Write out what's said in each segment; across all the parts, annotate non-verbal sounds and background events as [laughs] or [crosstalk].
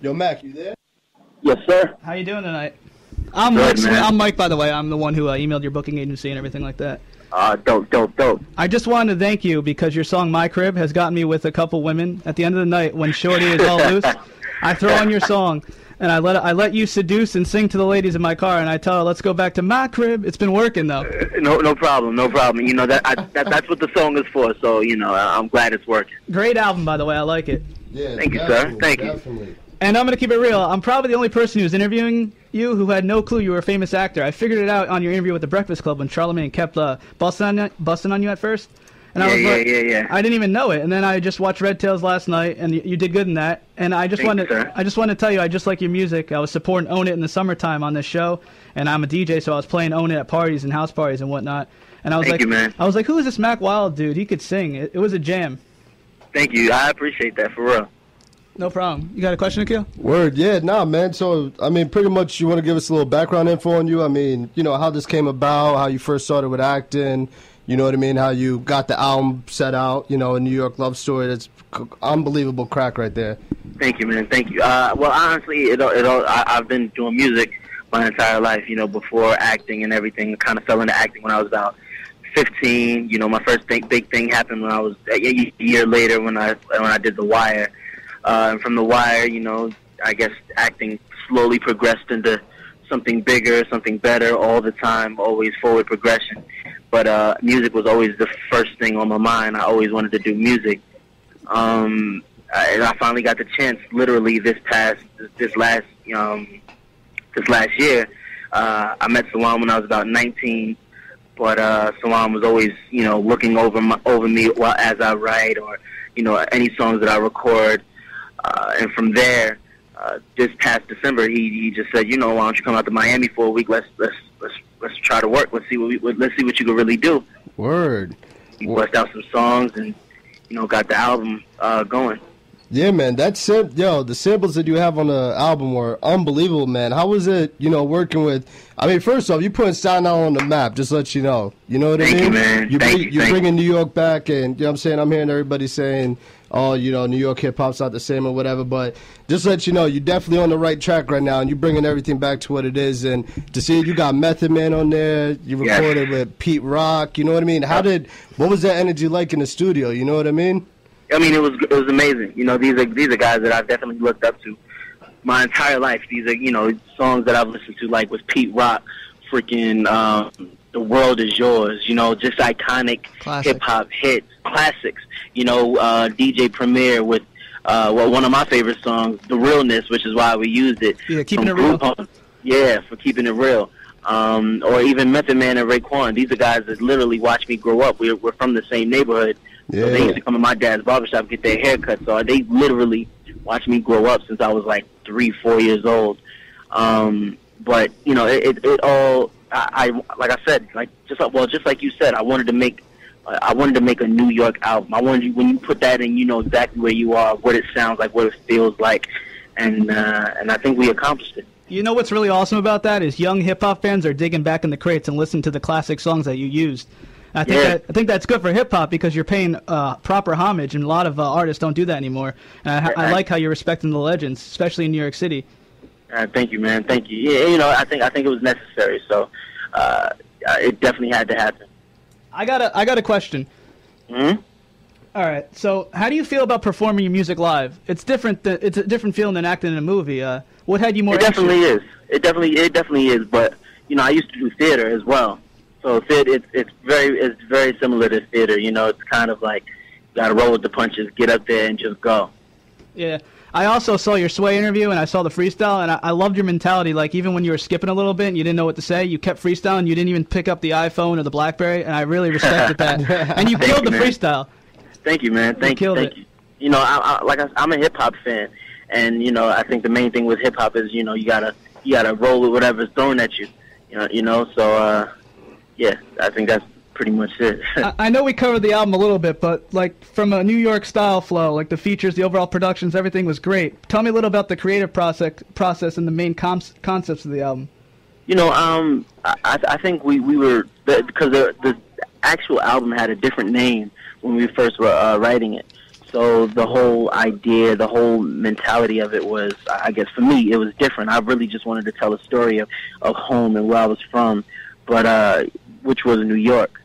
Yo, Mack, you there? Yes, sir. How you doing tonight? I'm Good, Mike. Man. I'm Mike, by the way. I'm the one who uh, emailed your booking agency and everything like that. Uh, dope, dope, dope. I just wanted to thank you because your song "My Crib" has gotten me with a couple women. At the end of the night, when Shorty is all loose, [laughs] I throw on your song and I let I let you seduce and sing to the ladies in my car, and I tell her, "Let's go back to my crib." It's been working though. No, no problem, no problem. You know that, I, that that's what the song is for. So you know, I- I'm glad it's working. Great album, by the way. I like it. Yeah, Thank you, sir. definitely, Thank you. And I'm gonna keep it real. I'm probably the only person who's interviewing you who had no clue you were a famous actor. I figured it out on your interview with the Breakfast Club when Charlamagne kept uh, busting on you, busting on you at first. And I Yeah, was yeah, like, yeah, yeah. I didn't even know it. And then I just watched Red Tails last night, and you, you did good in that. And I just wanted. I just wanted to tell you, I just like your music. I was supporting Own It in the summertime on this show, and I'm a DJ, so I was playing Own It at parties and house parties and whatnot. And I was Thank like, you, man. I was like, who is this Mack Wild dude? He could sing. It, it was a jam. Thank you. I appreciate that for real. No problem. You got a question, Akil? Word, yeah, nah, man. So, I mean, pretty much, you want to give us a little background info on you? I mean, you know, how this came about, how you first started with acting, you know what I mean? How you got the album set out, you know, a New York love story. That's unbelievable crack right there. Thank you, man. Thank you. Uh, well, honestly, it all, it all, I, I've been doing music my entire life. You know, before acting and everything. Kind of fell into acting when I was about 15. You know, my first big, big thing happened when I was a year later when I when I did The Wire. Uh, and from The Wire, you know, I guess acting slowly progressed into something bigger, something better all the time, always forward progression. But uh, music was always the first thing on my mind. I always wanted to do music. Um, and I finally got the chance, literally this past, this last, um, this last year. Uh, I met Salaam when I was about 19, but uh, Salaam was always, you know, looking over my, over me while as I write or, you know, any songs that I record. Uh, and from there, uh, this past December, he he just said, you know, why don't you come out to Miami for a week? Let's let's let's let's try to work. Let's see what we what- let's see what you can really do. Word. He bust out some songs and you know got the album uh, going. Yeah, man. That's sim- yo. The samples that you have on the album were unbelievable, man. How was it, you know, working with? I mean, first off, you putting Staten Island on the map. Just to let you know. You know what I Thank you, mean? man. You Thank bring, you, you're thank bringing New York back, and you know what I'm saying. I'm hearing everybody saying, "Oh, you know, New York hip hop's not the same or whatever." But just let you know, you're definitely on the right track right now, and you're bringing everything back to what it is. And to see you got Method Man on there, you Yes. recorded with Pete Rock. You know what I mean? How did? What was that energy like in the studio? You know what I mean? I mean, it was it was amazing. You know, these are these are guys that I've definitely looked up to my entire life. These are you know songs that I've listened to, like with Pete Rock, freaking um, "The World Is Yours." You know, just iconic hip hop hits, classics. You know, uh, DJ Premier with uh, well, one of my favorite songs, "The Realness," which is why we used it. Yeah, Keeping from It Real. Home. Yeah, for keeping it real. Um, or even Method Man and Raekwon. These are guys that literally watched me grow up. We're, we're from the same neighborhood. So they used to come to my dad's barbershop get their hair cut. So they literally watched me grow up since I was like three, four years old. Um, but you know, it, it, it all. I, I like I said, like just like, well, just like you said, I wanted to make. I wanted to make a New York album. I wanted you when you put that in, you know exactly where you are, what it sounds like, what it feels like, and uh, and I think we accomplished it. You know what's really awesome about that is young hip hop fans are digging back in the crates and listening to the classic songs that you used. I think Yeah. that I think that's good for hip hop because you're paying uh, proper homage, and a lot of uh, artists don't do that anymore. And I, I like how you're respecting the legends, especially in New York City. Uh, thank you, man. Thank you. Yeah, you know, I think I think it was necessary. So uh, uh, it definitely had to happen. I got a I got a question. hmm All right, so how do you feel about performing your music live? It's different. Th- it's a different feeling than acting in a movie. Uh, what had you more? It definitely anxious? is. It definitely it definitely is. But you know, I used to do theater as well. So theater, it's it's very it's very similar to theater. You know, it's kind of like you got to roll with the punches, get up there and just go. Yeah. I also saw your Sway interview and I saw the freestyle and I, I loved your mentality. Like even when you were skipping a little bit and you didn't know what to say, you kept freestyling. You didn't even pick up the iPhone or the BlackBerry, and I really respected that. [laughs] and you killed you, the man. freestyle. Thank you, man. Thank you. killed Thank it. you. You know, I, I, like I, I'm a hip hop fan, and you know, I think the main thing with hip hop is you know you gotta you gotta roll with whatever's thrown at you. You know, you know. So uh, yeah, I think that's pretty much it. [laughs] I, I know we covered the album a little bit, but like from a New York style flow, like the features, the overall productions, everything was great. Tell me a little about the creative process, process and the main com- concepts of the album. You know, um, I, I think we we were because the, the actual album had a different name when we first were uh, writing it. So the whole idea, the whole mentality of it was, I guess for me, it was different. I really just wanted to tell a story of, of home and where I was from, but uh, which was New York.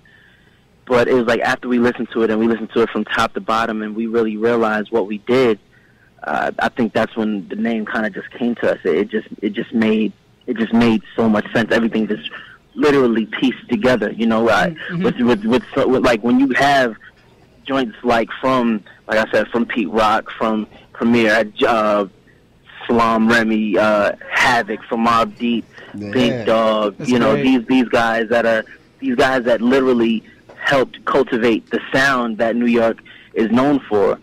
But it was like after we listened to it and we listened to it from top to bottom, and we really realized what we did. Uh, I think that's when the name kind of just came to us. It, it just it just made it just made so much sense. Everything just literally pieced together. You know, I, Mm-hmm. with, with with so- with like when you have joints like from like I said from Pete Rock, from Premier, uh, Salaam Remi, uh, Havoc, from Mobb Deep, Yeah. Big Dog. That's you know great. these these guys that are these guys that literally helped cultivate the sound that New York is known for.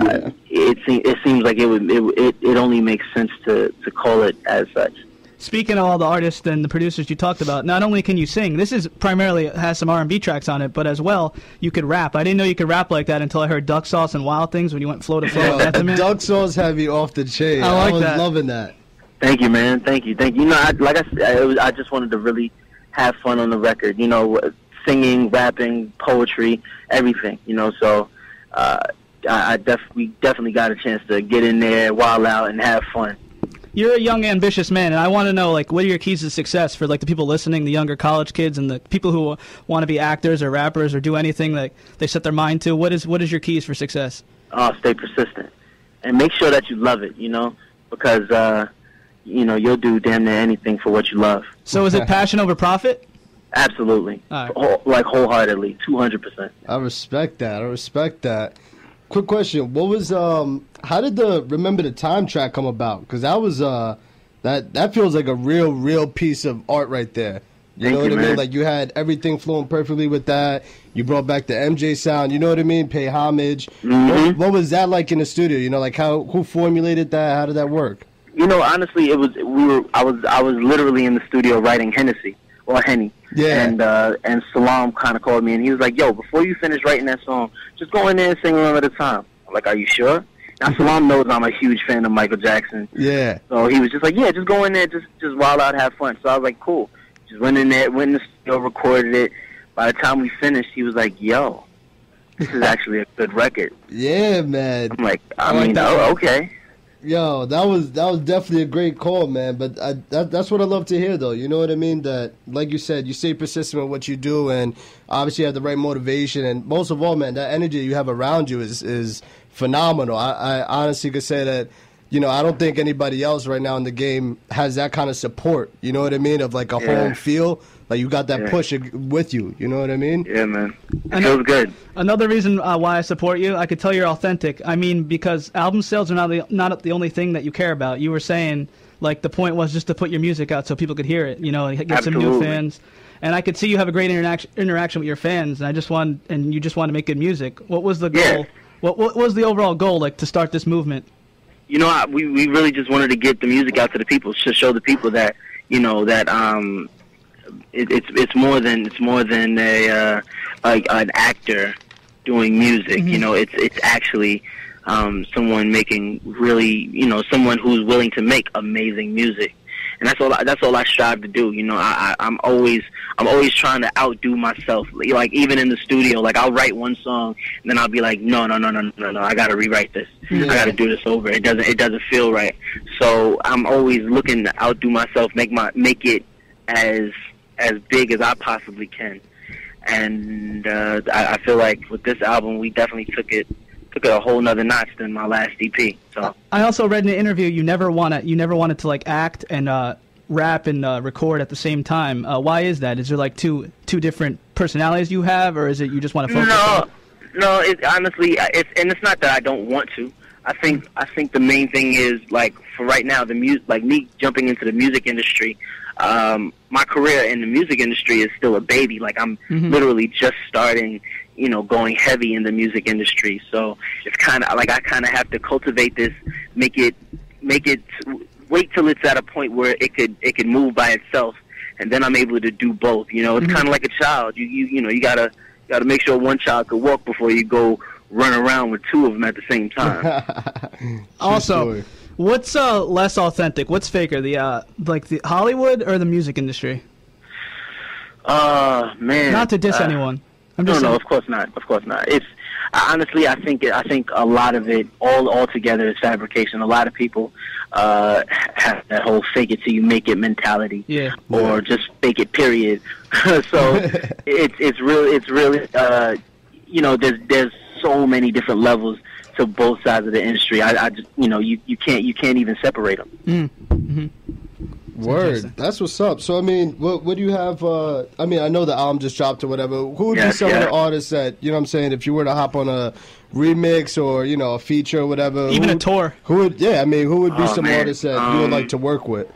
Uh, it se- it seems like it would it, it it only makes sense to to call it as such. Speaking of all the artists and the producers you talked about, not only can you sing, this is primarily has some R&B tracks on it, but as well you could rap. I didn't know you could rap like that until I heard Duck Sauce and Wild Things when you went flow to flow. with Duck Sauce have you off the chain. I like was that. loving that. Thank you, man. Thank you. Thank you. You know, I, like I said, it was, I just wanted to really have fun on the record. You know, singing, rapping, poetry, everything. You know, so uh, I, I def- we definitely got a chance to get in there, wild out, and have fun. You're a young, ambitious man, and I want to know, like, what are your keys to success for, like, the people listening, the younger college kids, and the people who want to be actors or rappers or do anything that they set their mind to? What is what is your keys for success? uh, stay persistent and make sure that you love it. You know, because uh, you know you'll do damn near anything for what you love. So is it [laughs] passion over profit? Absolutely, All right. Whole, like wholeheartedly, two hundred percent. I respect that. I respect that. Quick question: What was um? How did the remember the time track come about? Because that was uh, that that feels like a real, real piece of art right there. You Thank know you, what I mean? man. Like you had everything flowing perfectly with that. You brought back the MJ sound. You know what I mean? Pay homage. What, Mhm. what was that like in the studio? You know, like how who formulated that? How did that work? You know, honestly, it was we were. I was I was literally in the studio writing Hennessy or Henny. Yeah. And uh, and Salaam kind of called me and he was like, "Yo, before you finish writing that song, just go in there and sing one at a time." I'm like, "Are you sure?" Now Salaam knows I'm a huge fan of Michael Jackson, Yeah. so he was just like, "Yeah, just go in there, just just wild out, have fun." So I was like, "Cool." Just went in there, went in the studio, recorded it. By the time we finished, he was like, "Yo, this is [laughs] actually a good record." Yeah, man. I'm like, I, I like mean, that oh, okay. Yo, that was that was definitely a great call, man. But I, that, that's what I love to hear, though. You know what I mean? That, like you said, you stay persistent with what you do, and obviously you have the right motivation. And most of all, man, that energy you have around you is is phenomenal. I, I honestly could say that. You know, I don't think anybody else right now in the game has that kind of support. You know what I mean? Of like a Yeah. home feel, like you got that Yeah. push with you. You know what I mean? Yeah, man. I It know- feels good. Another reason uh, why I support you, I could tell you're authentic. I mean, because album sales are not the not the only thing that you care about. You were saying like the point was just to put your music out so people could hear it, you know, and get some new Absolutely. fans. And I could see you have a great interaction interaction with your fans, and I just want and you just want to make good music. What was the goal? Yeah. What what was the overall goal like to start this movement? you know, I, we we really just wanted to get the music out to the people, to show the people that you know that um, it, it's it's more than it's more than a uh, like an actor doing music. You know, it's it's actually um, someone making really you know someone who's willing to make amazing music. And that's all. I, that's all I strive to do. You know, I, I, I'm always, I'm always trying to outdo myself. Like even in the studio, like I'll write one song, and then I'll be like, no, no, no, no, no, no, I got to rewrite this. I got to do this over. It doesn't, it doesn't feel right. So I'm always looking to outdo myself, make my, make it as, as big as I possibly can. And uh, I, I feel like with this album, we definitely took it, took it a whole nother notch than my last EP. So. I also read in an interview you never want to you never wanted to like act and uh, rap and uh, record at the same time. Uh, why is that? Is there like two two different personalities you have, or is it you just want to focus? No, on no. It honestly, it's and it's not that I don't want to. I think I think the main thing is like for right now, the music, like me jumping into the music industry. Um, my career in the music industry is still a baby. Like I'm Mhm. literally just starting. You know, going heavy in the music industry. So it's kind of like I kind of have to cultivate this, make it, make it, wait till it's at a point where it could it could move by itself, and then I'm able to do both. You know, it's Mhm. kind of like a child. You you you know you gotta you got to make sure one child could walk before you go run around with two of them at the same time. [laughs] Also, story. What's uh, less authentic? What's faker, the uh, like the Hollywood or the music industry? uh man. Not to diss uh, anyone. I'm No, just no, saying. of course not. Of course not. It's honestly, I think I think a lot of it all all together is fabrication. A lot of people uh, have that whole "fake it till you make it" mentality, Yeah. or just fake it. Period. [laughs] so [laughs] it's it's really it's really uh, you know there's there's so many different levels to both sides of the industry. I, I just you know you, you can't you can't even separate them. Word. That's what's up. So I mean, what what do you have? Uh, I mean, I know the album just dropped or whatever. Who would be Yes, some of the artists that you know? what I'm saying if you were to hop on a remix or you know a feature or whatever, Even who, a tour. Who would? Yeah, I mean, who would be Oh, some man. artists that you would Um, like to work with?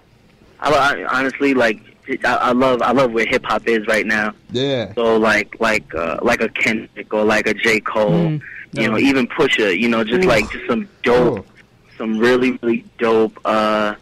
I, I honestly like I, I love I love where hip hop is right now. Yeah. So like like uh, like a Kendrick or like a J Cole, Mm, you know, no. even Pusha, you know, just Ooh. like just some dope, Ooh. some really really dope uh,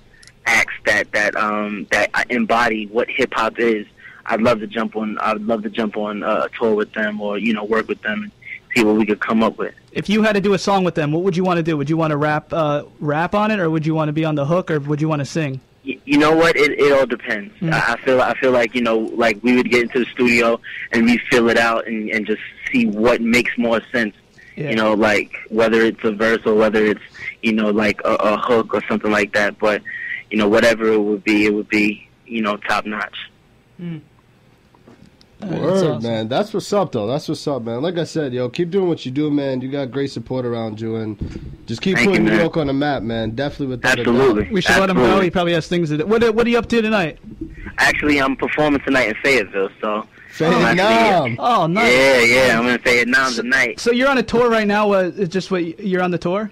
acts that that um that embody what hip hop is. I'd love to jump on. I'd love to jump on uh, a tour with them or you know work with them and see what we could come up with. If you had to do a song with them, what would you want to do? Would you want to rap uh, rap on it, or would you want to be on the hook, or would you want to sing? You know what? It it all depends. Mm. I I feel I feel like you know like we would get into the studio and we fill it out and and just see what makes more sense. Yeah. You know, like whether it's a verse or whether it's you know like a, a hook or something like that. But you know whatever it would be, it would be you know top notch. That's Word, awesome. man. That's what's up, though. That's what's up, man. Like I said, yo, keep doing what you do, man. You got great support around you, and just keep Thank putting you, New. York on the map, man. Definitely without a doubt. Absolutely. We should let him know. He probably has things to do. What, what are you up to tonight? Actually, I'm performing tonight in Fayetteville, so I'm actually- Vietnam. Oh, nice. yeah, yeah, I'm in Vietnam tonight. So you're on a tour right now. Uh, it's just what you're on the tour?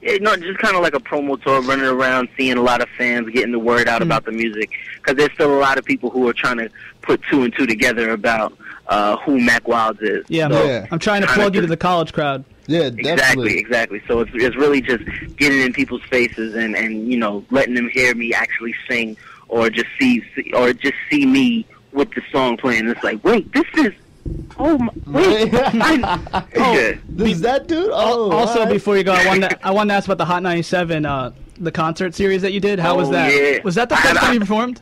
Yeah, no, just kind of like a promo tour, running around, seeing a lot of fans, getting the word out Hmm. about the music. Because there's still a lot of people who are trying to put two and two together about uh, who Mack Wilds is. Yeah, I'm, So, Yeah. I'm trying to kinda plug you to the college crowd. Yeah, Exactly, definitely. exactly. So it's it's really just getting in people's faces and and you know letting them hear me actually sing or just see, see or just see me with the song playing. It's like, wait, this is. Oh my, wait! [laughs] I, yeah. This that dude? Oh, also, alright. before you go, I wanted to, [laughs] I wanted to ask about the Hot 97, uh, the concert series that you did. How was Oh, that? yeah. Was that the I first had- time you performed?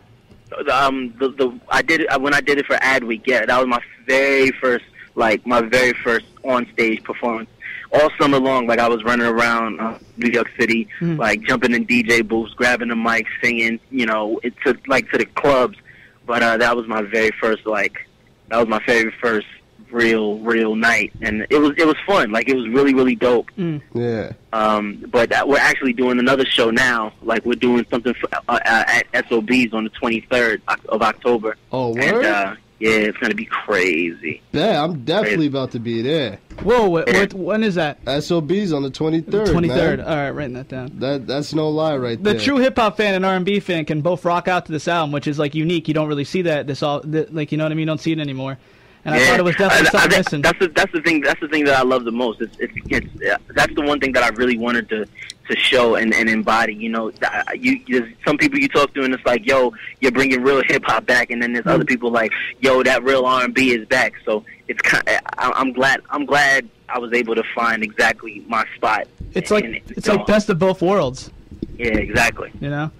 um the the I did it when I did it for Adweek. Yeah, that was my very first like my very first on stage performance. All summer long, like I was running around uh, New York City, Mhm. like jumping in DJ booths, grabbing the mic, singing. You know, it to like to the clubs. But uh, that was my very first like that was my very first real real night, and it was it was fun. Like it was really really dope. Mm. Yeah. Um, but that, we're actually doing another show now. Like we're doing something for, uh, uh, at SOBs on the 23rd of October. Oh, And uh, yeah, it's gonna be crazy. yeah, I'm definitely about to be there. Whoa, what, what, when is that? SOB's on the 23rd. 23rd. Man. All right, writing that down. That that's no lie right The there. The true hip hop fan and R and B fan can both rock out to this album, which is like unique. You don't really see that. This all, th- like you know what I mean. You don't see it anymore. And I yeah. thought it was definitely I- I something think missing. That's the that's the thing. That's the thing that I love the most. It's, it's, it's uh, that's the one thing that I really wanted to to show and, and embody. You know, you there's some people you talk to and it's like, yo, you're bringing real hip hop back, and then there's Mm. other people like, yo, that real R and B is back. So it's kind. I, I'm glad. I'm glad I was able to find exactly my spot. It's like it's like best of both worlds. Yeah, exactly. You know.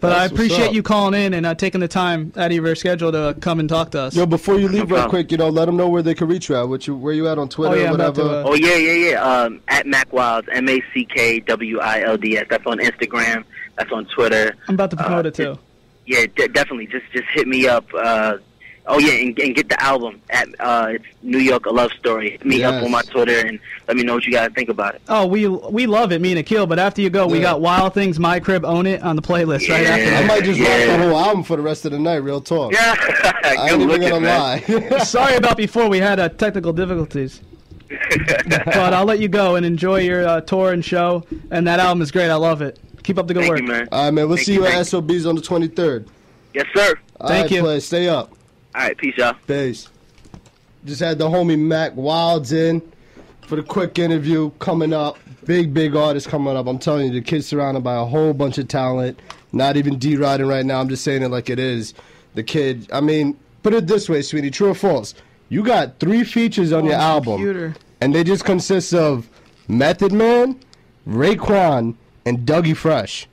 But That's I appreciate you calling in and uh, taking the time out of your schedule to come and talk to us. Yo, before you leave, real problem. quick, you know, let them know where they can reach you at. What you, where you at on Twitter, Oh, yeah, I'm whatever. to, uh, Oh yeah, yeah, yeah. Um, at Mack Wilds, M A C K W I L D S. That's on Instagram. That's on Twitter. I'm about to promote uh, it too. Yeah, de- definitely. Just just hit me up. Uh, oh yeah, and, and get the album at uh, it's New York a Love Story. Hit me Yes. up on my Twitter and let me know what you guys think about it. Oh, we we love it, me and Akil. But after you go, we got Wild Things, My Crib, Own It on the playlist right Yeah. after I might just Yeah. watch the whole album for the rest of the night. Real talk. Yeah, [laughs] I good ain't even looking, gonna man. lie. [laughs] [laughs] Sorry about before. We had uh, technical difficulties. But I'll let you go and enjoy your uh, tour and show. And that album is great. I love it. Keep up the good Thank work. you, man. All right, man. We'll Thank see you, you at SOBs on the 23rd. Yes, sir. All Thank right, you. Play. Stay up. All right, peace, y'all. Peace. Just had the homie Mack Wilds in for the quick interview coming up. Big, big artist coming up. I'm telling you, the kid's surrounded by a whole bunch of talent. Not even D riding right now. I'm just saying it like it is. The kid, I mean, put it this way, sweetie, true or false? You got three features on Oh, your my album, computer. and they just consist of Method Man, Raekwon, and Dougie Fresh.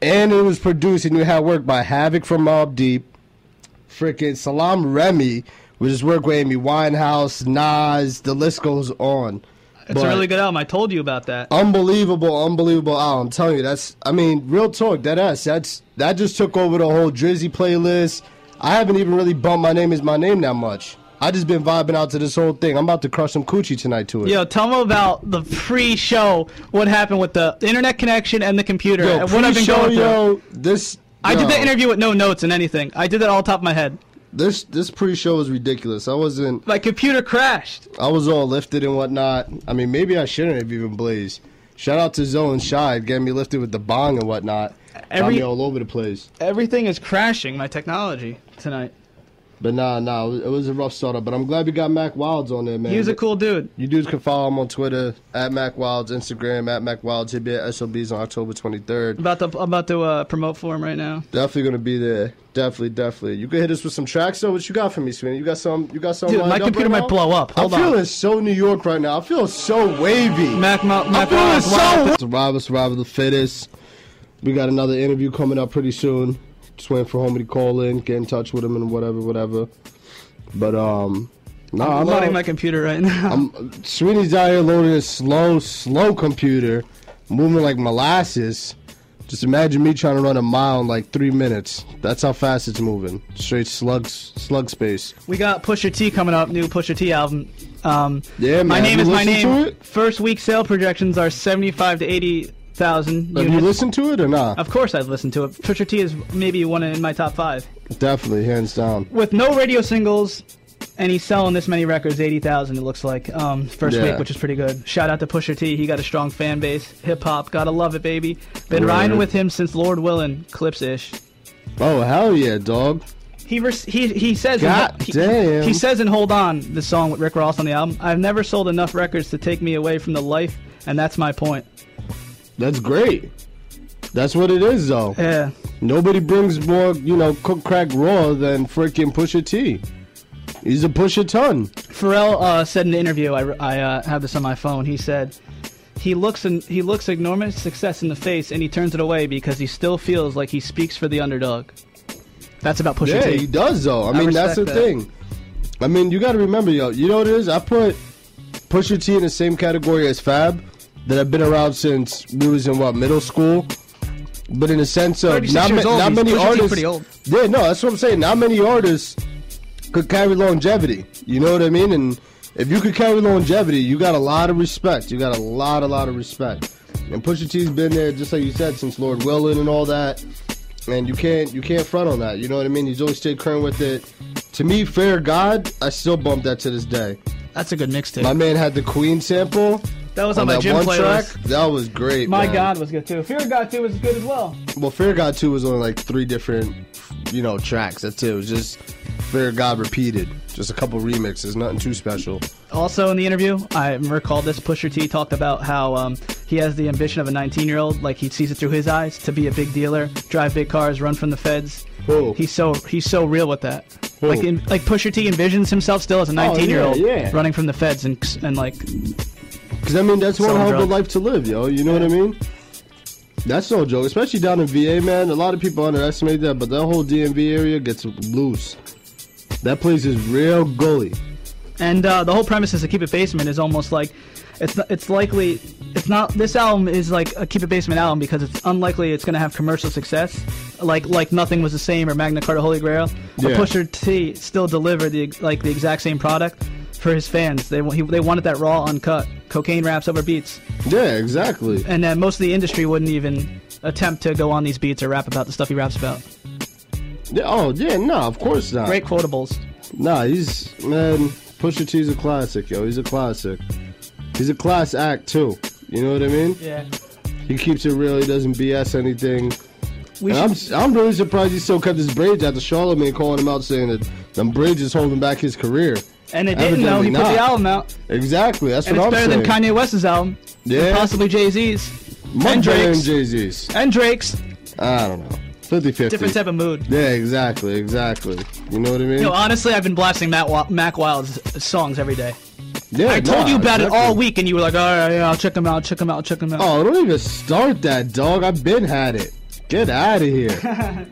And it was produced, and you had work by Havoc from Mobb Deep, freaking Salaam Remi, which is work with Amy Winehouse, Nas, the list goes on. It's But- a really good album. I told you about that. Unbelievable, unbelievable album. I'm telling you, that's. I mean, real talk. That ass. That's that just took over the whole Drizzy playlist. I haven't even really bumped my name is my name that much. I just been vibing out to this whole thing. I'm about to crush some coochie tonight to it. Yo, tell me about the pre-show. What happened with the internet connection and the computer? Yo, and what I've been going through. yo, this. I did the interview with no notes and anything. I did that all top of my head. This this pre-show was ridiculous. I wasn't. My computer crashed. I was all lifted and whatnot. I mean, maybe I shouldn't have even blazed. Shout out to Zoe and Shy getting me lifted with the bong and whatnot. Got me all over the place. Everything is crashing. My technology tonight. But nah, nah, it was, a rough startup. But I'm glad we got Mack Wilds on there, man. He's a cool dude. You dudes can follow him on Twitter at Mack Wilds, Instagram at Mack Wilds. He'll be at SOBs on October 23rd. About to about to uh, promote for him right now. Definitely gonna be there. Definitely, definitely. You can hit us with some tracks though. What you got for me, Sweeney? You got some? You got some? Dude, my computer right might now? blow up. Hold I'm on. feeling so New York right now. I feel so wavy. Mac, Ma- I'm Mac feeling Wild, so. Survivor, Survivor the fittest. We got another interview coming up pretty soon. Just waiting for homie to call in, get in touch with him, and whatever, whatever. But um, nah, I'm I'm, loading out- my computer right now. [laughs] I'm Sweeney's out here loading a slow, slow computer, moving like molasses. Just imagine me trying to run a mile in like three minutes. That's how fast it's moving. Straight slug, slug space. we got Pusha T coming up. New Pusha T album. Um, Yeah, man. my name is my name. First week sale projections are seventy-five to eighty thousand Have you listened to it or not? Of course, I've listened to it. Pusha T is maybe one in my top five. Definitely, hands down. With no radio singles, and he's selling this many records, eighty thousand. It looks like um, first Yeah. week, which is pretty good. Shout out to Pusha T. He got a strong fan base. Hip hop, gotta love it, baby. Been Word. riding with him since Lord Willin, Clipse ish. Oh hell yeah, dog. He res- he he says in- God he, damn. he says in Hold On, the song with Rick Ross on the album. I've never sold enough records to take me away from the life, and that's my point. That's great. That's what it is, though. Yeah. Nobody brings more, you know, cook crack raw than freaking Pusha T. He's a Pusha ton. Pharrell uh, said in an interview, I, I uh, have this on my phone. He said he looks and he looks enormous success in the face, and he turns it away because he still feels like he speaks for the underdog. That's about Pusha Yeah, T. he does though. I, mean, that's the that. thing. I mean, you got to remember, yo. You know what it is? I put Pusha T in the same category as Fab, that have been around since we was in what middle school. But in the sense of not, ma- old, not many artists. Yeah, no, that's what I'm saying. Not many artists could carry longevity. You know what I mean? And if you could carry longevity, you got a lot of respect. You got a lot, a lot of respect. And Pusha T's been there, just like you said, since Lord Willin and all that. And you can't, you can't front on that. You know what I mean? He's always stayed current with it. To me, Fair God, I still bump that to this day. That's a good mixtape. My man had the Queen sample. That was on my that gym one playlist. track. That was great. My man. God was good too. Fear of God 2 was good as well. Well, Fear God 2 was only like three different, you know, tracks. That's it. It was just Fear God repeated. Just a couple remixes, nothing too special. Also in the interview, I recall this. Pusha T talked about how um, he has the ambition of a 19-year-old, like he sees it through his eyes, to be a big dealer, drive big cars, run from the feds. Who? He's so he's so real with that. Who? Like in, like Pusha T envisions himself still as a 19-year-old Oh, yeah. running from the feds and and like Because, I mean, that's one hell of a life to live, yo. You know what I mean? That's no joke. Especially down in VA, man. A lot of people underestimate that, but that whole DMV area gets loose. That place is real gully. And uh, the whole premise is to keep it basement is almost like it's it's likely it's not this album is like a keep it basement album because it's unlikely it's going to have commercial success like like nothing was the same or Magna Carta Holy Grail. But Yeah. Pusha T still delivered the like the exact same product for his fans. They he, they wanted that raw uncut cocaine raps over beats, Yeah, exactly. and then most of the industry wouldn't even attempt to go on these beats or rap about the stuff he raps about. Yeah, oh, yeah, no, of course not. Great quotables. Nah, he's man. Pusha T's a classic, yo. He's a classic. He's a class act too. You know what I mean? Yeah. He keeps it real. He doesn't BS anything. I'm I'm really surprised he still kept his braids after Charlamagne calling him out saying that them braids is holding back his career. And it didn't know he put the album out, Exactly. That's and what it's I'm saying. It's better saying. than Kanye West's album. Yeah. possibly Jay Z's Much and better than. Jay Z's. and Drake's. I don't know. 50-50. Different type of mood. Yeah, exactly, exactly. You know what I mean? You know, honestly, I've been blasting Matt Wa- Mack Wild's songs every day. yeah, I told nah, you about it all week, and you were like, "All right, yeah, I'll check them out, check them out, check them out." Oh, don't even start that, dog. I've been had it. Get out of here. [laughs]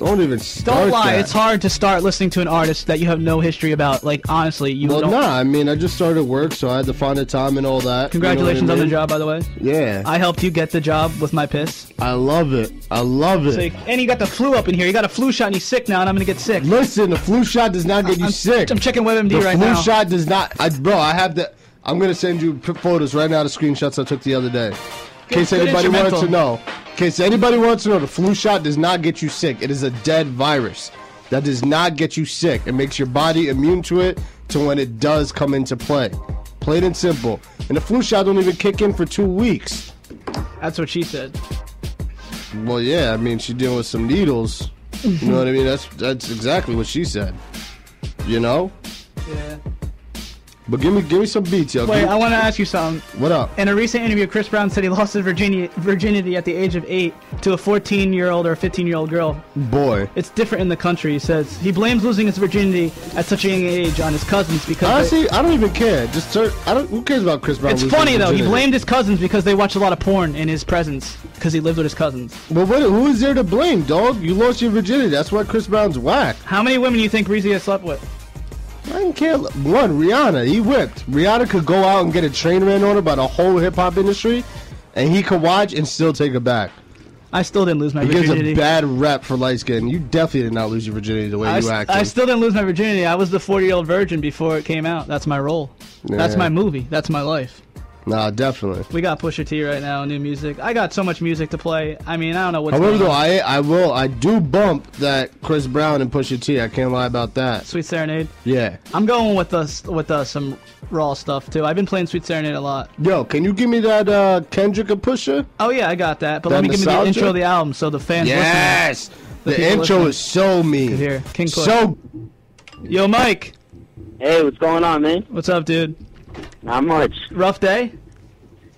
Don't even start Don't lie. that. It's hard to start listening to an artist that you have no history about. Like honestly, you Well, don't. nah. I mean, I just started work, so I had to find the time and all that. you know I Congratulations on the job, by the way. Yeah, I helped you get the job with my piss. I love it. I love it. So you- and you got the flu up in here. You got a flu shot and you're sick now, and I'm gonna get sick. Listen, the flu shot does not get you I'm, sick. I'm checking WebMD the right now. The flu shot does not. I, bro, I have the. I'm gonna send you photos right now. The screenshots I took the other day. In case good anybody wants to know. In case anybody wants to know, the flu shot does not get you sick. It is a dead virus. That does not get you sick. It makes your body immune to it to when it does come into play. Plain and simple. And the flu shot don't even kick in for two weeks. That's what she said. Well, yeah, I mean, she's dealing with some needles. You know what I mean? That's that's exactly what she said. You know? [laughs] Yeah. But give me give me some beats, yo. Wait, me- I want to ask you something. what up? In a recent interview, Chris Brown said he lost his virginity, virginity at the age of eight to a 14-year-old or a 15-year-old girl. Boy. It's different in the country. He says he blames losing his virginity at such a young age on his cousins because they- Honestly, I don't even care. Just I don't. Who cares about Chris Brown? it's funny though. He blamed his cousins because they watched a lot of porn in his presence because he lived with his cousins. But what, who is there to blame, dog? You lost your virginity. That's why Chris Brown's whack. How many women do you think Reezy has slept with? I didn't care. One, Rihanna. He whipped. Rihanna could go out and get a train ran on her by the whole hip hop industry, and he could watch and still take her back. I still didn't lose my He gives a bad rep for light skin. You definitely did not lose your virginity the way I, you s- acted. I still didn't lose my virginity. I was the 40 year old virgin before it came out. That's my role. That's my movie. That's my life. Nah, definitely. We got Pusha T right now, new music. I got so much music to play. I mean, I don't know what's However, going though. I I will I do bump that Chris Brown and Pusha T. I can't lie about that. Sweet Serenade. Yeah. I'm going with us with uh, some raw stuff too. I've been playing Sweet Serenade a lot. Yo, can you give me that uh, Kendrick and Pusha? Oh yeah, I got that. But That let me give me the intro of the album so the fans Yes. The The, intro listening is so mean. Here. King Push. So. Yo, Mike, Hey, what's going on, man? what's up, dude? Not much. Rough day.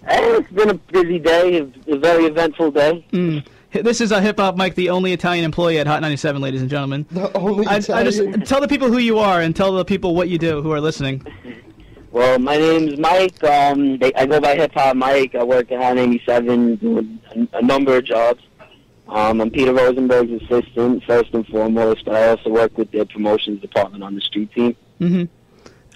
Hey, it's been a busy day, a, a very eventful day. Mm. This is a hip hop Mike, the only Italian employee at Hot 97, ladies and gentlemen. the only I, I just tell the people who you are and tell the people what you do who are listening. [laughs] Well, my name's Mike. Um, they, I go by Hip Hop Mike. I work at Hot 97, doing a, a number of jobs. Um, I'm Peter Rosenberg's assistant, first and foremost. I also work with the promotions department on the street team. hmm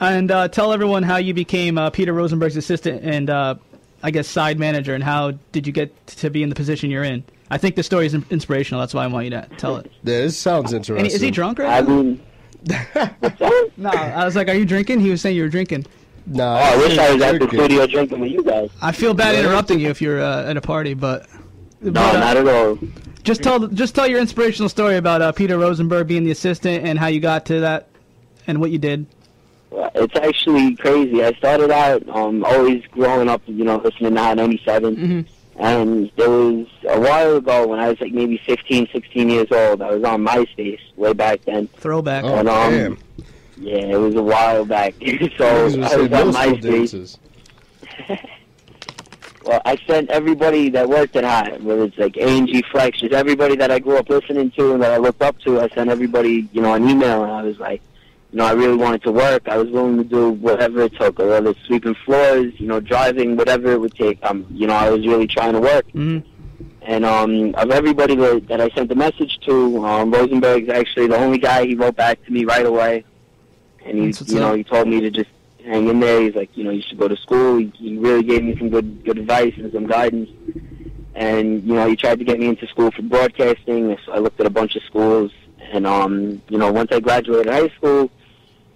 And uh, tell everyone how you became uh, Peter Rosenberg's assistant and uh, I guess side manager, and how did you get to be in the position you're in? I think the story is in- inspirational. That's why I want you to tell it. Yeah, this sounds interesting. he- is he drunk I now? mean. [laughs] No, I was like, "Are you drinking?" He was saying you were drinking. No, Oh, I wish I was at the drinking. studio drinking with you guys. I feel bad Yeah. interrupting you if you're uh, at a party, but, No, but, uh, not at all. just tell just tell your inspirational story about uh, Peter Rosenberg being the assistant and how you got to that and what you did. It's actually crazy. I started out um, always growing up, you know, listening to Hot 97. hmm And there was a while ago when I was like maybe 15, 16 years old. I was on MySpace way back then. Throwback. Oh, And, um, damn. Yeah, it was a while back. [laughs] so Niggas would I was on MySpace. [laughs] Well, I sent everybody that worked at Hot, whether it's like A&G Flex, just everybody that I grew up listening to and that I looked up to, I sent everybody, you know, an email, and I was like, you know, I really wanted to work. I was willing to do whatever it took, whether it's sweeping floors, you know, driving, whatever it would take. Um, you know, I was really trying to work. hmm And um, of everybody that, that I sent the message to, um, Rosenberg's actually the only guy. He wrote back to me right away, and he, you know, up. he told me to just hang in there. He's like, you know, you should go to school. He, he really gave me some good good advice and some guidance. And you know, he tried to get me into school for broadcasting. So I looked at a bunch of schools, and um, you know, once I graduated high school,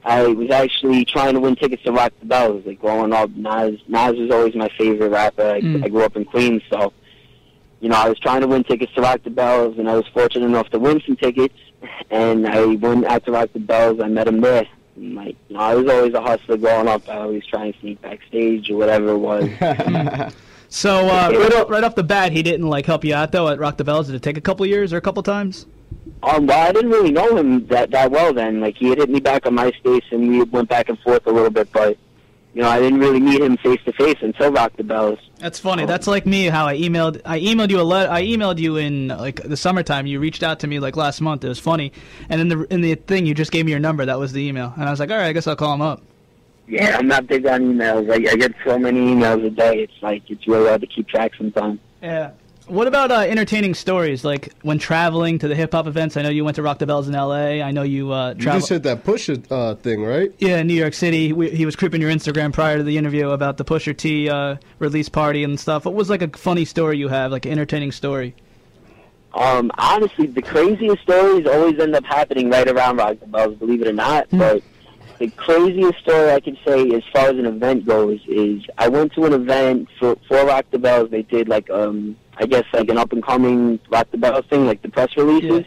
I was actually trying to win tickets to Rock the Bells. Like growing up, Nas Nas was always my favorite rapper. I, Mm. I grew up in Queens, so you know, I was trying to win tickets to Rock the Bells, and I was fortunate enough to win some tickets. And I went out to Rock the Bells. I met him there. And, like, you know, I was always a hustler growing up. I always trying to sneak backstage or whatever it was. [laughs] So uh, right, off, right off the bat, he didn't like help you out though at Rock the Bells. Did it take a couple years or a couple times? Um, well, I didn't really know him that that well then. Like, he had hit me back on MySpace, and we went back and forth a little bit. But you know, I didn't really meet him face to face until Rock the Bells. That's funny. That's like me. How I emailed. I emailed you a let. I emailed you in like the summertime. You reached out to me like last month. It was funny. And in the in the thing, you just gave me your number. That was the email. And I was like, all right, I guess I'll call him up. Yeah, I'm not big on emails. I, I get so many emails a day. It's like it's really hard to keep track sometimes. Yeah. What about uh, entertaining stories? Like when traveling to the hip hop events. I know you went to Rock the Bells in L.A. I know you uh, You traveled. just hit that push uh, thing, right? Yeah, in New York City. We, he was creeping your Instagram prior to the interview about the Pusha T uh, release party and stuff. What was like a funny story you have, like an entertaining story? Um, honestly, the craziest stories always end up happening right around Rock the Bells, believe it or not. Hmm. But the craziest story I can say, as far as an event goes, is I went to an event for for Rock the Bells. They did like um, I guess like an up and coming Rock the Bells thing, like the press releases.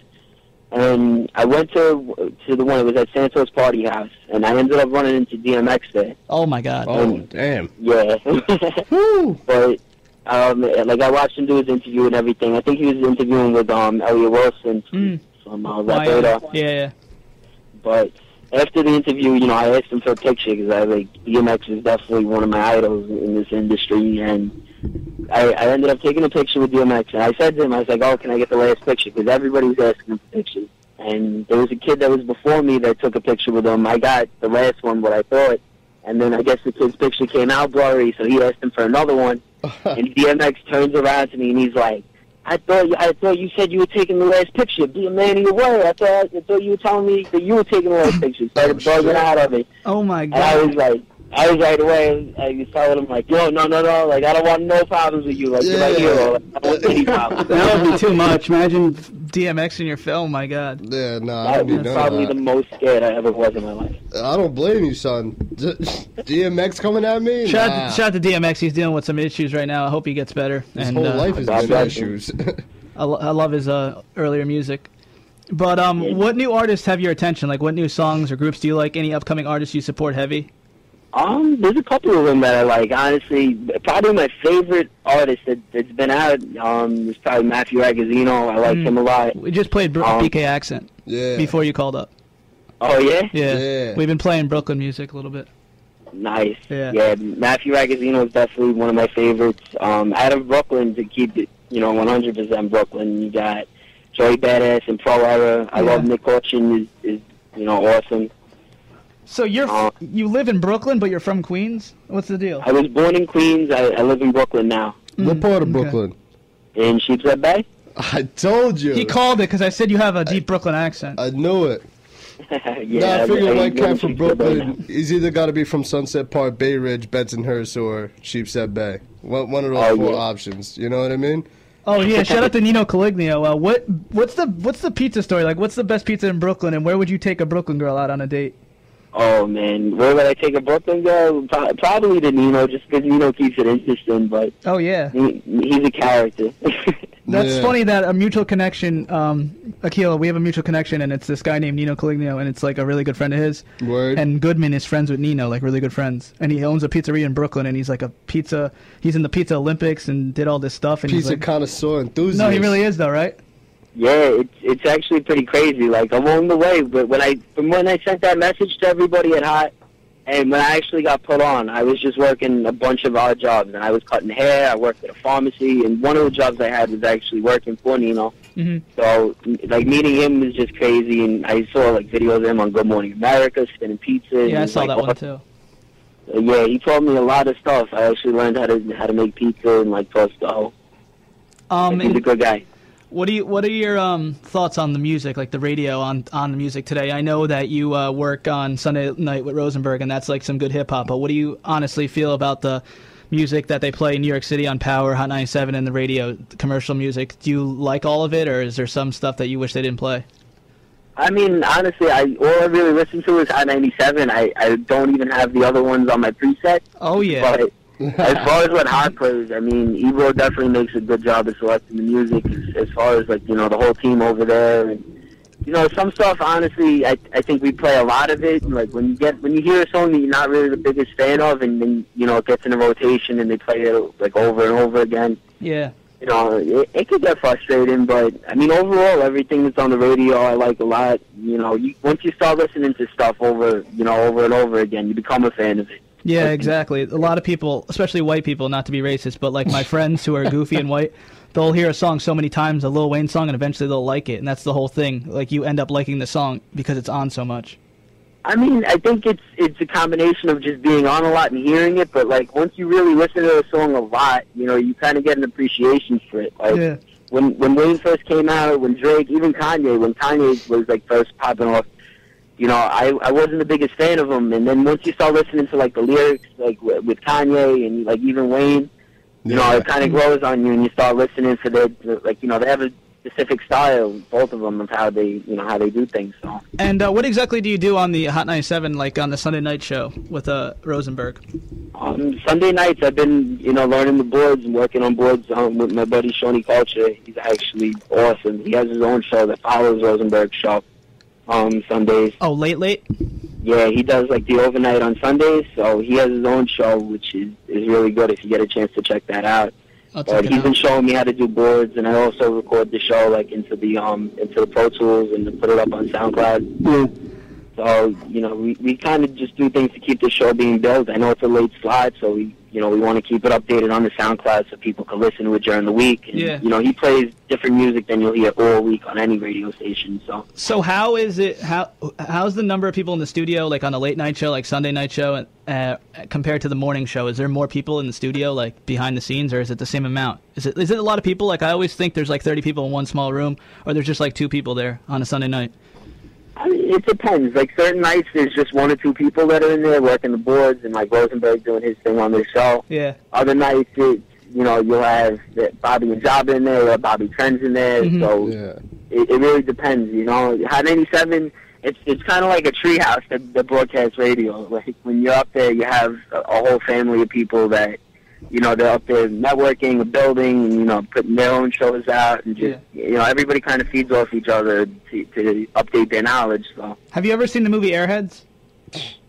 And I went to to the one. It was at Santos Party House, and I ended up running into DMX there. Oh my God. Oh, damn. Yeah. [laughs] [laughs] Woo! but um, like I watched him do his interview and everything. I think he was interviewing with um Elliott Wilson Mm. from uh, Why, Rap Radar. yeah, yeah. But after the interview, you know, I asked him for a picture because I like DMX is definitely one of my idols in this industry, and I, I ended up taking a picture with DMX. And I said to him, I was like, "Oh, can I get the last picture?" Because everybody was asking him for pictures. And there was a kid that was before me that took a picture with him. I got the last one, what I thought. And then I guess the kid's picture came out blurry, so he asked him for another one. [laughs] and DMX turns around to me and he's like, "I thought you, I thought you said you were taking the last picture. Be a man of your word. I thought I thought you were telling me that you were taking the last picture." Oh, Started Oh, bugging out of it, Oh my and I was like, I was right away. I was telling him like, "Yo, no, no, no. Like, I don't want no problems with you. Like, you're my hero. Like, I don't want any problems." That would be too much. Imagine DMX in your film. My God. Yeah, nah, I That don't was probably of the most scared I ever was in my life. I don't blame you, son. DMX coming at me? Shout, Nah. out to, shout out to DMX. He's dealing with some issues right now. I hope he gets better. His and whole uh, life is God been issues. [laughs] I, lo- I love his uh, earlier music. But um, Yeah. what new artists have your attention? Like, what new songs or groups do you like? Any upcoming artists you support heavy? Um, there's a couple of them that I like. Honestly, probably my favorite artist that, that's been out um is probably Matthew Agazzino. I like Mm. him a lot. We just played Bro- Um, BK Accent yeah. before you called up. Oh yeah, Yeah. Yeah. We've been playing Brooklyn music a little bit. nice. Yeah. yeah Matthew Agazzino is definitely one of my favorites. Um, out of Brooklyn to keep it, you know, 100% Brooklyn. You got Joey Badass and Pro Era. I Yeah. love Nick Caution is is you know awesome. So you're Uh, you live in Brooklyn, but you're from Queens. What's the deal? I was born in Queens. I, I live in Brooklyn now, What part of okay. Brooklyn? in Sheepshead Bay. I told you. He called it because I said you have a deep Brooklyn accent. I knew it. [laughs] yeah, nah, I figure I white live in cat from Sheepshead Bay now. Brooklyn, is either got to be from Sunset Park, Bay Ridge, Bensonhurst, or Sheepshead Bay. One, one of those Oh, four yeah. options. You know what I mean? Oh yeah, [laughs] shout out to Nino Coniglio. Uh, what what's the what's the pizza story like? What's the best pizza in Brooklyn, and where would you take a Brooklyn girl out on a date? Oh man, where would I take a Brooklyn girl? Pro- Probably to Nino, just because Nino keeps it interesting. But Oh yeah, he, he's a character. [laughs] that's Yeah. funny that a mutual connection. Um, Akila, we have a mutual connection, and it's this guy named Nino Coniglio, and it's like a really good friend of his. Word. And Goodman is friends with Nino, like really good friends, and he owns a pizzeria in Brooklyn, and he's like a pizza. He's in the Pizza Olympics and did all this stuff. And he's Pizza like, connoisseur enthusiast. no, he really is though, right? Yeah, it's it's actually pretty crazy. Like along the way, but when I from when I sent that message to everybody at Hot, and when I actually got put on, I was just working a bunch of odd jobs, and I was cutting hair. I worked at a pharmacy, and one of the jobs I had was actually working for Nino. hmm So, like meeting him was just crazy, and I saw like videos of him on Good Morning America, spinning pizza. and Yeah, I saw like, that one too. Uh, yeah, he taught me a lot of stuff. I actually learned how to how to make pizza and like toast dough. Um, He's a good guy. What do you what are your um thoughts on the music, like the radio on on the music today? I know that you uh, work on Sunday night with Rosenberg, and that's like some good hip hop. But what do you honestly feel about the music that they play in New York City on Power, Hot 97, and the radio, commercial music? Do you like all of it, or is there some stuff that you wish they didn't play? I mean, honestly, I all I really listen to is Hot 97. I I don't even have the other ones on my preset. Oh yeah, But [laughs] as far as what Hot plays, I mean, Ebro definitely makes a good job of selecting the music. As, as far as like you know the whole team over there, and you know some stuff. Honestly, I I think we play a lot of it. Like when you get when you hear a song that you're not really the biggest fan of, and then you know it gets in a rotation and they play it like over and over again. yeah. you know, it, it could get frustrating, but I mean, overall, everything that's on the radio I like a lot. You know, you, once you start listening to stuff over, you know, over and over again, you become a fan of it. Yeah, exactly. A lot of people, especially white people, not to be racist, but like my [laughs] friends who are goofy and white, they'll hear a song so many times, a Lil Wayne song, and eventually they'll like it, and that's the whole thing. Like you end up liking the song because it's on so much. I mean, I think it's it's a combination of just being on a lot and hearing it, but like once you really listen to a song a lot, you know, you kind of get an appreciation for it. Like Yeah. when when Wayne first came out, when Drake, even Kanye, when Kanye was like first popping off, you know, I I wasn't the biggest fan of him, and then once you start listening to like the lyrics, like w- with Kanye and like even Wayne, you know, it kind of grows on you, and you start listening to their like you know they have a specific style, both of them, of how they you know how they do things. So. And uh, what exactly do you do on the Hot 97, like on the Sunday night show with uh, Rosenberg? Um, Sunday nights, I've been, you know, learning the boards and working on boards um, with my buddy Shawnee Culture. He's actually awesome. He has his own show that follows Rosenberg's show um, Sundays. Oh, late, late. Yeah, he does like the overnight on Sundays, so he has his own show, which is is really good if you get a chance to check that out. I'll But he's been showing me how to do boards, and I also record the show like into the um into the Pro Tools and to put it up on SoundCloud. So you know, we we kind of just do things to keep the show being built. I know it's a late slot, so we you know we want to keep it updated on the SoundCloud so people can listen to it during the week. And, Yeah. You know, he plays different music than you'll hear all week on any radio station. So So how is it? How how's the number of people in the studio, like on a late night show, like Sunday night show, uh, compared to the morning show? Is there more people in the studio, like behind the scenes, or is it the same amount? Is it is it a lot of people? Like I always think there's like 30 people in one small room, or there's just like two people there on a Sunday night. I mean, it depends. Like certain nights, there's just one or two people that are in there working the boards, and like Rosenberg doing his thing on the show. Yeah. Other nights, it, you know, you'll have Bobby and Job in there, or Bobby Trends in there. Mhm. So Yeah. it, it really depends. You know, Hot 97, it's it's kind of like a treehouse that, that broadcasts radio. Like when you're up there, you have a, a whole family of people that, you know, they're up there networking, or building, and you know, putting their own shows out, and just you know, everybody kind of feeds off each other to, to update their knowledge. So Have you ever seen the movie Airheads?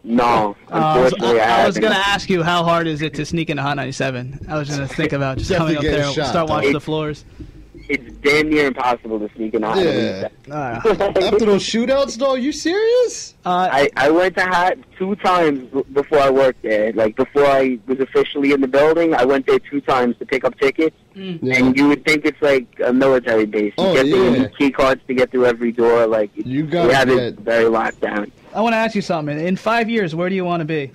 no, Uh, I was, unfortunately, I, I, I was gonna ask you how hard is it to sneak into Hot 97. I was gonna think about just coming up there, shot, start watching though. the floors. It's damn near impossible to sneak in Hot Yeah. [laughs] 97. Uh, After those shootouts, though, you serious? uh, I, I went to Hot two times b- before I worked there. Like before I was officially in the building, I went there two times to pick up tickets. Yeah. And you would think it's like a military base. You Oh, get there, you yeah. need key cards to get through every door. Like it- You we gotta have it very locked down. I want to ask you something. In five years, where do you want to be?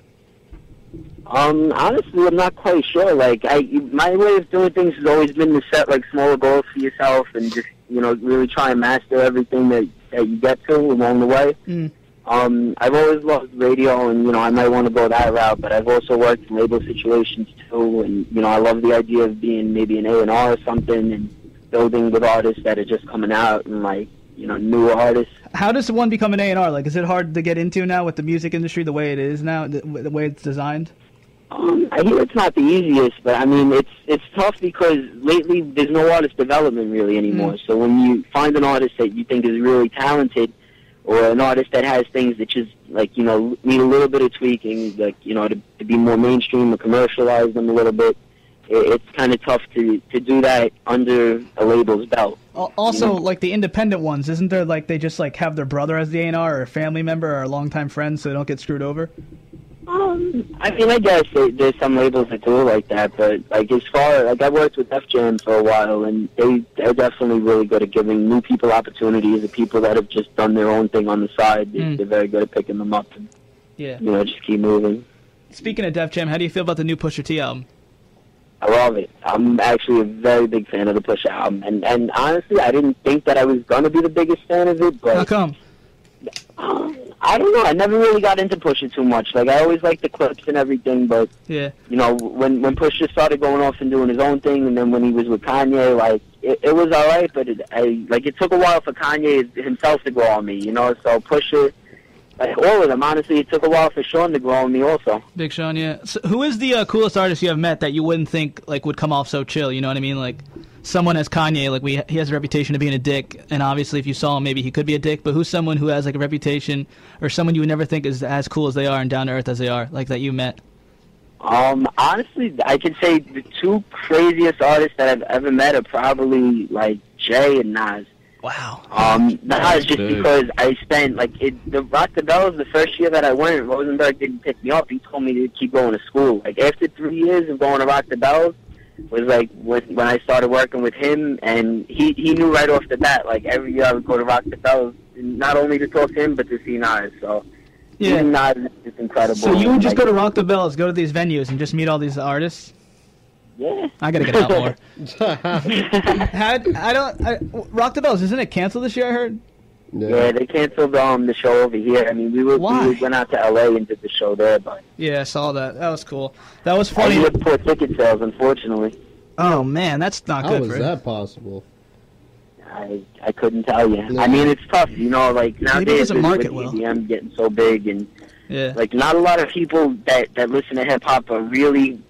Um, honestly, I'm not quite sure. Like, I my way of doing things has always been to set like smaller goals for yourself and just you know really try and master everything that that you get to along the way. Mm. Um, I've always loved radio, and you know I might want to go that route. But I've also worked in label situations too, and you know I love the idea of being maybe an A and R or something, and building with artists that are just coming out and like you know new artists. How does one become an A&R? Like, is it hard to get into now with the music industry the way it is now, the, the way it's designed? Um, I hear it's not the easiest, but I mean it's it's tough because lately there's no artist development really anymore. So when you find an artist that you think is really talented, or an artist that has things that just like you know need a little bit of tweaking, like you know to, to be more mainstream or commercialize them a little bit, it, it's kind of tough to to do that under a label's belt. Al- Also, like the independent ones, isn't there like they just like have their brother as the A&R or a family member or a longtime friend so they don't get screwed over? Um, I mean, I guess there, there's some labels that do it like that, but like as far like I worked with Def Jam for a while, and they they're definitely really good at giving new people opportunities. The people that have just done their own thing on the side, they, Mm. they're very good at picking them up and Yeah. you know just keep moving. Speaking of Def Jam, how do you feel about the new Pusha T album? I love it. I'm actually a very big fan of the Push album, and and honestly, I didn't think that I was gonna be the biggest fan of it, but How come? um, I don't know. I never really got into Pusha too much. Like I always liked the Clipse and everything, but Yeah. you know, when when Pusha started going off and doing his own thing, and then when he was with Kanye, like it, it was all right, but it, I like it took a while for Kanye himself to grow on me, you know. So Pusha, like all of them, honestly, it took a while for Sean to grow on me also. Big Sean, yeah. So who is the uh, coolest artist you have met that you wouldn't think like would come off so chill? You know what I mean? Like someone as Kanye, like we he has a reputation of being a dick, and obviously if you saw him, maybe he could be a dick. But who's someone who has like a reputation, or someone you would never think is as cool as they are and down to earth as they are, like that you met? Um, honestly, I can say the two craziest artists that I've ever met are probably like Jay and Nas. Wow. Um, Nas just big. because I spent like it. The Rock the Bells, the first year that I went, Rosenberg didn't pick me up. He told me to keep going to school. Like after three years of going to Rock the Bells, was like when when I started working with him, and he he knew right off the bat. Like every year I would go to Rock the Bells, not only to talk to him but to see Nas. So Yeah. Nas is incredible. So you would just Like, go to Rock the Bells, go to these venues, and just meet all these artists. Yeah. I gotta get out [laughs] more. [laughs] Had I don't I, Rock the Bells? Isn't it canceled this year? I heard. Yeah, they canceled um the show over here. I mean, we were Why? we went out to L.A. and did the show there, but Yeah, I saw that. That was cool. That was I funny. had poor ticket sales, unfortunately. Oh man, that's not How good is for that possible? I I couldn't tell you. No. I mean, it's tough, you know. Like nowadays, doesn't with, market with well. EDM getting so big, and Yeah. like not a lot of people that that listen to hip hop are really.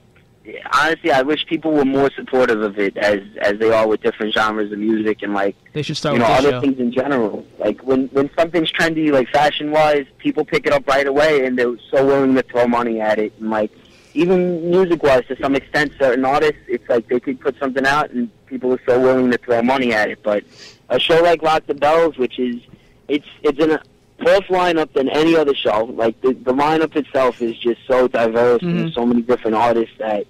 Honestly, I wish people were more supportive of it as as they are with different genres of music and like They should start you know other show. things in general. Like when when something's trendy, like fashion wise, people pick it up right away, and they're so willing to throw money at it. And like even music wise, to some extent, certain artists, it's like they could put something out, and people are so willing to throw money at it. But a show like Rock the Bells, which is it's it's in a lineup than any other show. Like the the lineup itself is just so diverse, and Mhm. there's so many different artists that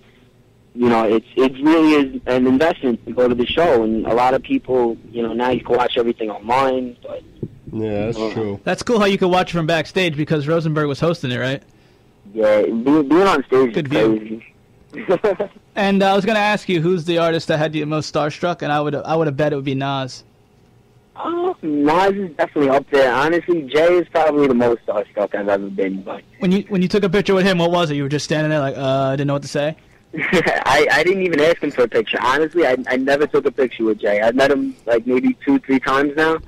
you know, it's it really is an investment to go to the show, and a lot of people, you know, now you can watch everything online. But Yeah, that's Uh, true. That's cool how you could watch from backstage because Rosenberg was hosting it, right? yeah, being, being on stage Good is view. crazy. [laughs] And uh, I was gonna ask you who's the artist that had you most starstruck, and I would I would have bet it would be Nas. Oh, Nas is definitely up there. Honestly, Jay is probably the most starstruck I've ever been. But When you when you took a picture with him, what was it? You were just standing there like, uh, I didn't know what to say. [laughs] I I didn't even ask him for a picture. Honestly, I I never took a picture with Jay. I've met him like maybe two three times now,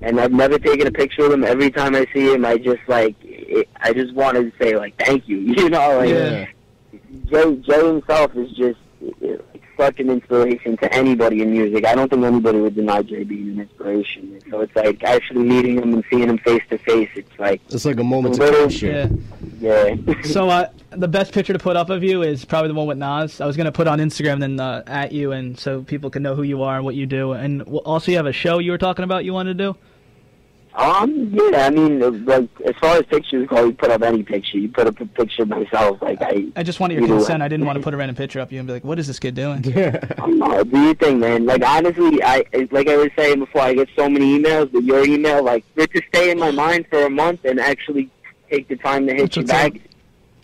and I've never taken a picture with him. Every time I see him, I just like it, I just wanted to say like thank you. [laughs] You know, like. Yeah. Jay, Jay himself is just such an inspiration to anybody in music. I don't think anybody would deny Jay being an inspiration. So it's like actually meeting him and seeing him face to face. It's like, It's like a moment to Little- capture. Yeah. yeah. So uh, [laughs] the best picture to put up of you is probably the one with Nas. I was gonna put on Instagram then uh, at you, and so people can know who you are and what you do. And also, you have a show you were talking about you wanted to do. Um, yeah. I mean, like as far as pictures go, you put up any picture. You put up a picture of myself. Like I, I just wanted your Either way. consent. I didn't want to [laughs] put a random picture up you and be like, "What is this kid doing?" I'm not, do your thing, man. Like honestly, I like I was saying before, I get so many emails, but your email, like, for it to stay in my mind for a month and actually take the time to hit That's you what's up. back.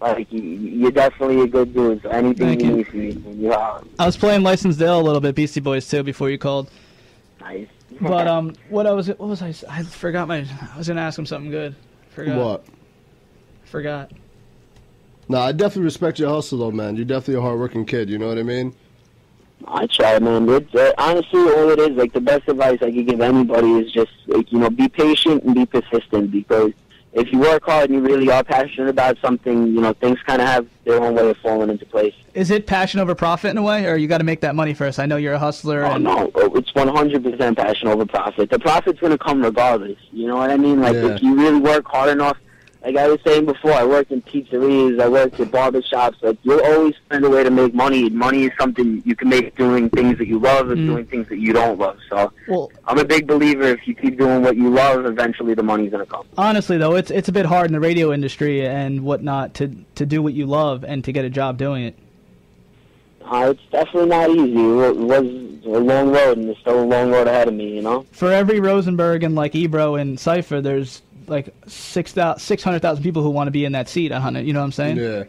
Like you- you're definitely a good dude. So anything Thank you you. need from me, you know, I was playing Licensed Ill a little bit, Beastie Boys too, before you called. nice. But um, what I was what was I? I forgot my. I was gonna ask him something good. Forgot. What? Forgot. No, I definitely respect your hustle, though, man. You're definitely a hardworking kid. You know what I mean? I try, man. It's, uh, honestly, all it is, like, the best advice I could give anybody is just, like, you know, be patient and be persistent because if you work hard and you really are passionate about something, you know, things kind of have their own way of falling into place. Is it passion over profit in a way, or you got to make that money first? I know you're a hustler. Oh, and no, oh, it's 100% passion over profit. The profit's going to come regardless. You know what I mean? Like, Yeah. if you really work hard enough, like I was saying before, I worked in pizzerias, I worked at barber shops. Like, you'll always find a way to make money. Money is something you can make doing things that you love and Mm. doing things that you don't love. So, Well, I'm a big believer if you keep doing what you love, eventually the money's going to come. honestly though, it's it's a bit hard in the radio industry and whatnot to to do what you love and to get a job doing it. Uh, it's definitely not easy. It was a long road, and there's still a long road ahead of me, you know? For every Rosenberg and like Ebro and Cipha, there's like six 600,000 people who want to be in that seat. on it, You know what I'm saying? Yeah.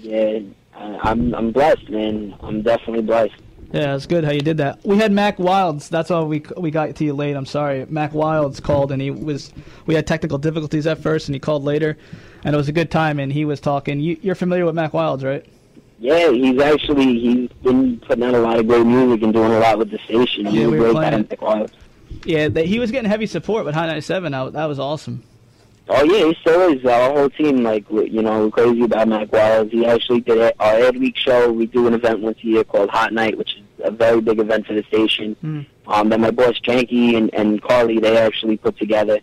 Yeah, I- I'm, I'm blessed, man. I'm definitely blessed. Yeah, it's good how you did that. We had Mack Wilds. That's why we we got to you late. I'm sorry. Mack Wilds called and he was. We had technical difficulties at first, and he called later, and it was a good time. And he was talking. You, you're familiar with Mack Wilds, right? Yeah, he's actually, he's been putting out a lot of great music and doing a lot with the station. Yeah, a we were playing guy. it. Nick Wilde. Yeah, they, he was getting heavy support with High 97. That, that was awesome. Oh yeah, he still is. Our whole team, like you know, we're crazy about Mack Wilds. He actually did a- our Ed Week show. We do an event once a year called Hot Night, which is a very big event for the station. Mm. Um, that my boss Janky and, and Carly they actually put together,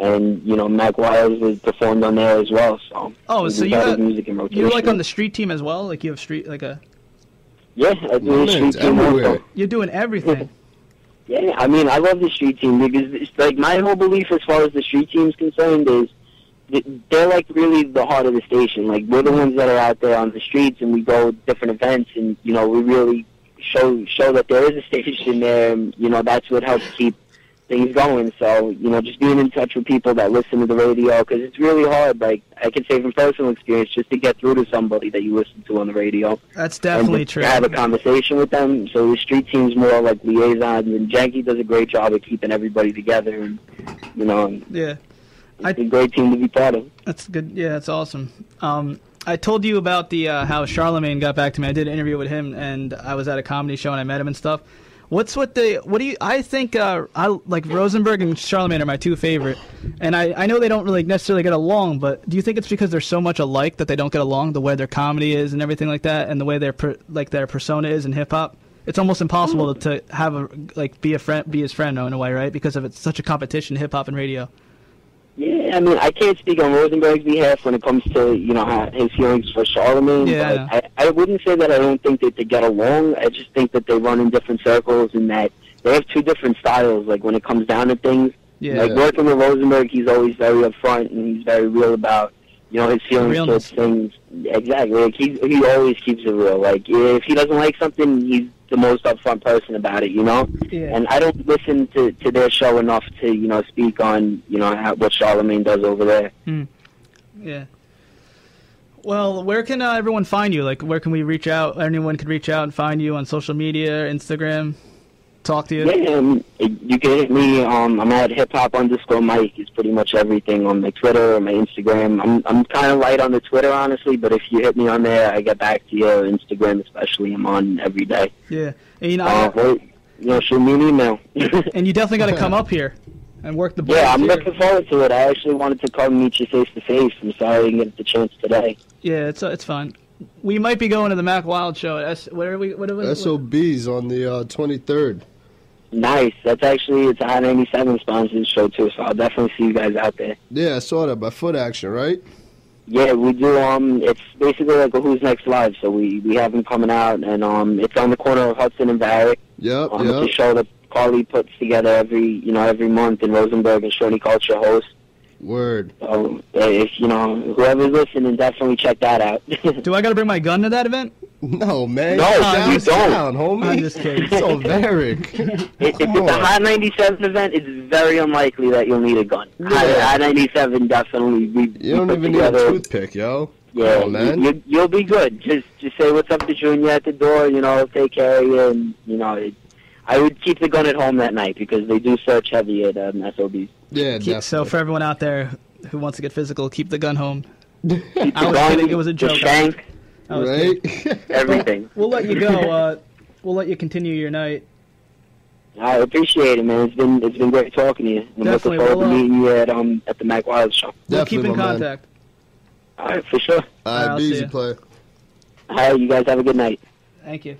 and you know Mack Wilds was performed on there as well. So Oh, we so you got- music in rotation. You're like on the street team as well. Like you have street like a. yeah, I do street team everywhere. You're doing everything. Yeah, I mean, I love the street team because it's like my whole belief as far as the street team's concerned is th- they're like really the heart of the station. Like we're the mm-hmm. ones that are out there on the streets and we go to different events and you know we really show show that there is a station there. And, you know that's what helps keep things going. So you know, just being in touch with people that listen to the radio because it's really hard. Like I can say from personal experience, just to get through to somebody that you listen to on the radio. That's definitely and true. To have a conversation with them. So the street team's more like liaisons, and Janky does a great job of keeping everybody together. And you know, yeah, it's a great team to be part of. That's good. Yeah, that's awesome. Um, I told you about the uh, how Charlamagne got back to me. I did an interview with him, and I was at a comedy show and I met him and stuff. What's what the what do you? I think uh, I like Rosenberg and Charlamagne are my two favorite, and I I know they don't really necessarily get along, but do you think it's because they're so much alike that they don't get along? The way their comedy is and everything like that, and the way their per, like their persona is in hip hop. It's almost impossible to have a like be a friend, be his friend in a way, right? Because of it's such a competition, hip hop and radio. Yeah, I mean, I can't speak on Rosenberg's behalf when it comes to you know how, his feelings for Charlamagne. Yeah, but I, I wouldn't say that I don't think that they get along. I just think that they run in different circles and that they have two different styles. Like when it comes down to things, Yeah. like working with Rosenberg, he's always very upfront and he's very real about you know his feelings Realness. towards things. Exactly, like he he always keeps it real. Like if he doesn't like something, he's the most upfront person about it. You know. Yeah. And I don't listen to, to their show enough to, you know, speak on, you know, how, what Charlamagne does over there. Yeah. Well, where can uh, everyone find you? Like, where can we reach out? Anyone could reach out and find you on social media, Instagram, talk to you. Yeah, um, you can hit me. Um, I'm at hip hop underscore Mike. Is pretty much everything on my Twitter or my Instagram. I'm I'm kind of light on the Twitter, honestly, but if you hit me on there, I get back to you. Instagram, especially, I'm on every day. Yeah. And, you know, Uh, I- or, you know, shoot me an email. [laughs] and you definitely got to come up here and work the boards yeah, I'm here. looking forward to it. I actually wanted to come meet you face to face. I'm sorry I didn't get the chance today. Yeah, it's uh, it's fine. We might be going to the Mack Wild show at S. What are we? What are we? SOBs on the uh, 23rd. Nice. That's actually it's a Hot 97 sponsored show too, so I'll definitely see you guys out there. Yeah, I saw that by Foot Action, right? Yeah, we do. Um, it's basically like a Who's Next Live. So we we have them coming out, and um, it's on the corner of Hudson and Varick. Yep, Um, It's a show that Carly puts together every you know every month, and Rosenberg and Shorty Culture host. Word. So uh, if you know whoever's listening, definitely check that out. [laughs] Do I got to bring my gun to that event? No, man. No, down, you don't. down, homie. I'm just kidding. so Varick. [laughs] if if Come it's a on. Hot 97 event, it's very unlikely that you'll need a gun. Hot, Yeah. Hot 97 definitely. We, You don't put even need a toothpick, yo. Yeah, Come on, man. You, you'll be good. Just just say what's up to Junior at the door. You know, take care of you, and you know, it, I would keep the gun at home that night because they do search heavy at um, SOBs. Yeah, Keep, so for everyone out there who wants to get physical, keep the gun home. Keep I was gun, kidding, it was a the joke. shank, I was kidding. Right? [laughs] everything. We'll let you go. [laughs] Uh, we'll let you continue your night. I appreciate it, man. It's been it's been great talking to you. I'm Definitely, looking forward we'll, to uh, meeting you at um at the Mack Wild show. We'll keep in my man. contact. All right, for sure. All I'll right, see be easy ya. player. All right, you guys have a good night. Thank you.